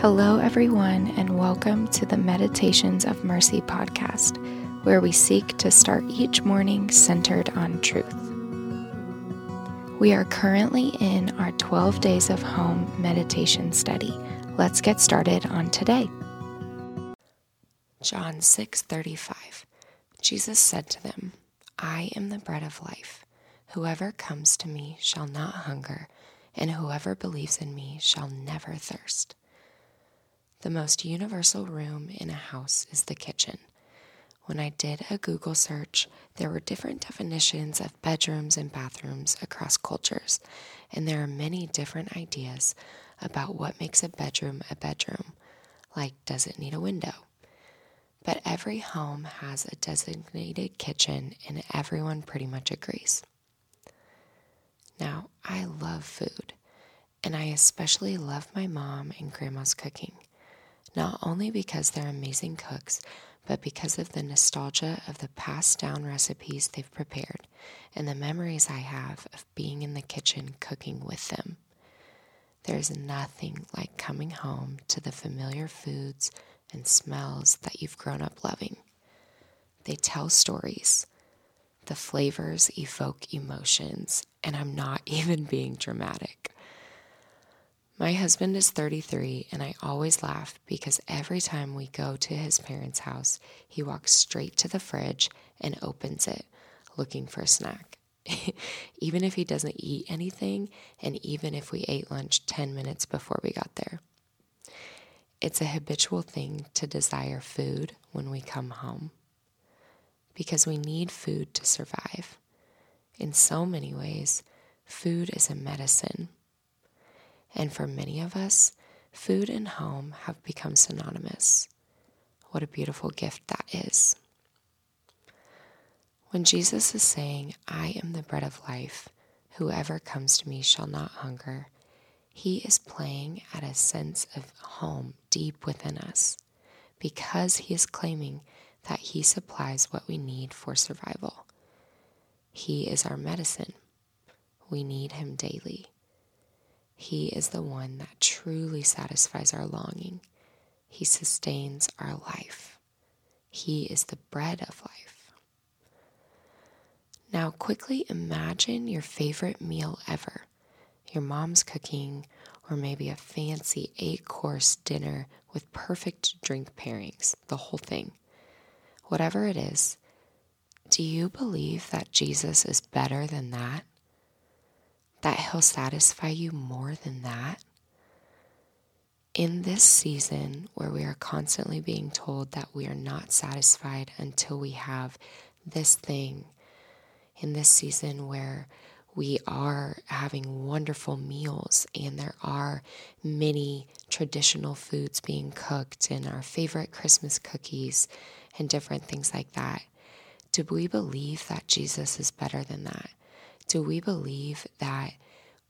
Hello, everyone, and welcome to the Meditations of Mercy podcast, where we seek to start each morning centered on truth. We are currently in our 12 Days of Home meditation study. Let's get started on today. John 6:35. Jesus said to them, I am the bread of life. Whoever comes to me shall not hunger, and whoever believes in me shall never thirst. The most universal room in a house is the kitchen. When I did a Google search, there were different definitions of bedrooms and bathrooms across cultures, and there are many different ideas about what makes a bedroom a bedroom, like does it need a window? But every home has a designated kitchen, and everyone pretty much agrees. Now, I love food, and I especially love my mom and grandma's cooking, not only because they're amazing cooks, but because of the nostalgia of the passed down recipes they've prepared and the memories I have of being in the kitchen cooking with them. There's nothing like coming home to the familiar foods and smells that you've grown up loving. They tell stories. The flavors evoke emotions, and I'm not even being dramatic. My husband is 33, and I always laugh because every time we go to his parents' house, he walks straight to the fridge and opens it looking for a snack. even if he doesn't eat anything, and even if we ate lunch 10 minutes before we got there. It's a habitual thing to desire food when we come home because we need food to survive. In so many ways, food is a medicine. And for many of us, food and home have become synonymous. What a beautiful gift that is. When Jesus is saying, I am the bread of life, whoever comes to me shall not hunger, he is playing at a sense of home deep within us because he is claiming that he supplies what we need for survival. He is our medicine. We need him daily. He is the one that truly satisfies our longing. He sustains our life. He is the bread of life. Now, quickly imagine your favorite meal ever your mom's cooking, or maybe a fancy eight course dinner with perfect drink pairings, the whole thing. Whatever it is, do you believe that Jesus is better than that? That he'll satisfy you more than that? In this season where we are constantly being told that we are not satisfied until we have this thing, in this season where we are having wonderful meals and there are many traditional foods being cooked and our favorite Christmas cookies and different things like that. Do we believe that Jesus is better than that? Do we believe that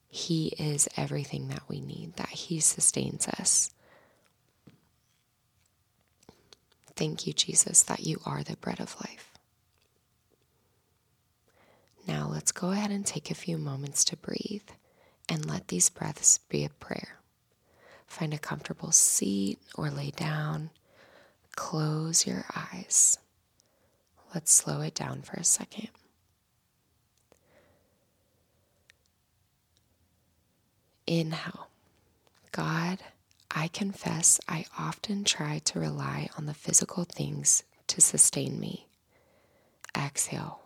He is everything that we need, that He sustains us? Thank you, Jesus, that you are the bread of life. Now let's go ahead and take a few moments to breathe and let these breaths be a prayer. Find a comfortable seat or lay down. Close your eyes. Let's slow it down for a second. Inhale. God, I confess I often try to rely on the physical things to sustain me. Exhale.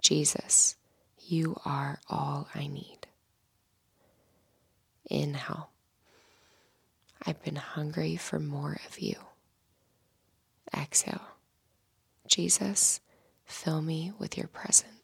Jesus, you are all I need. Inhale. I've been hungry for more of you. Exhale. Jesus, fill me with your presence.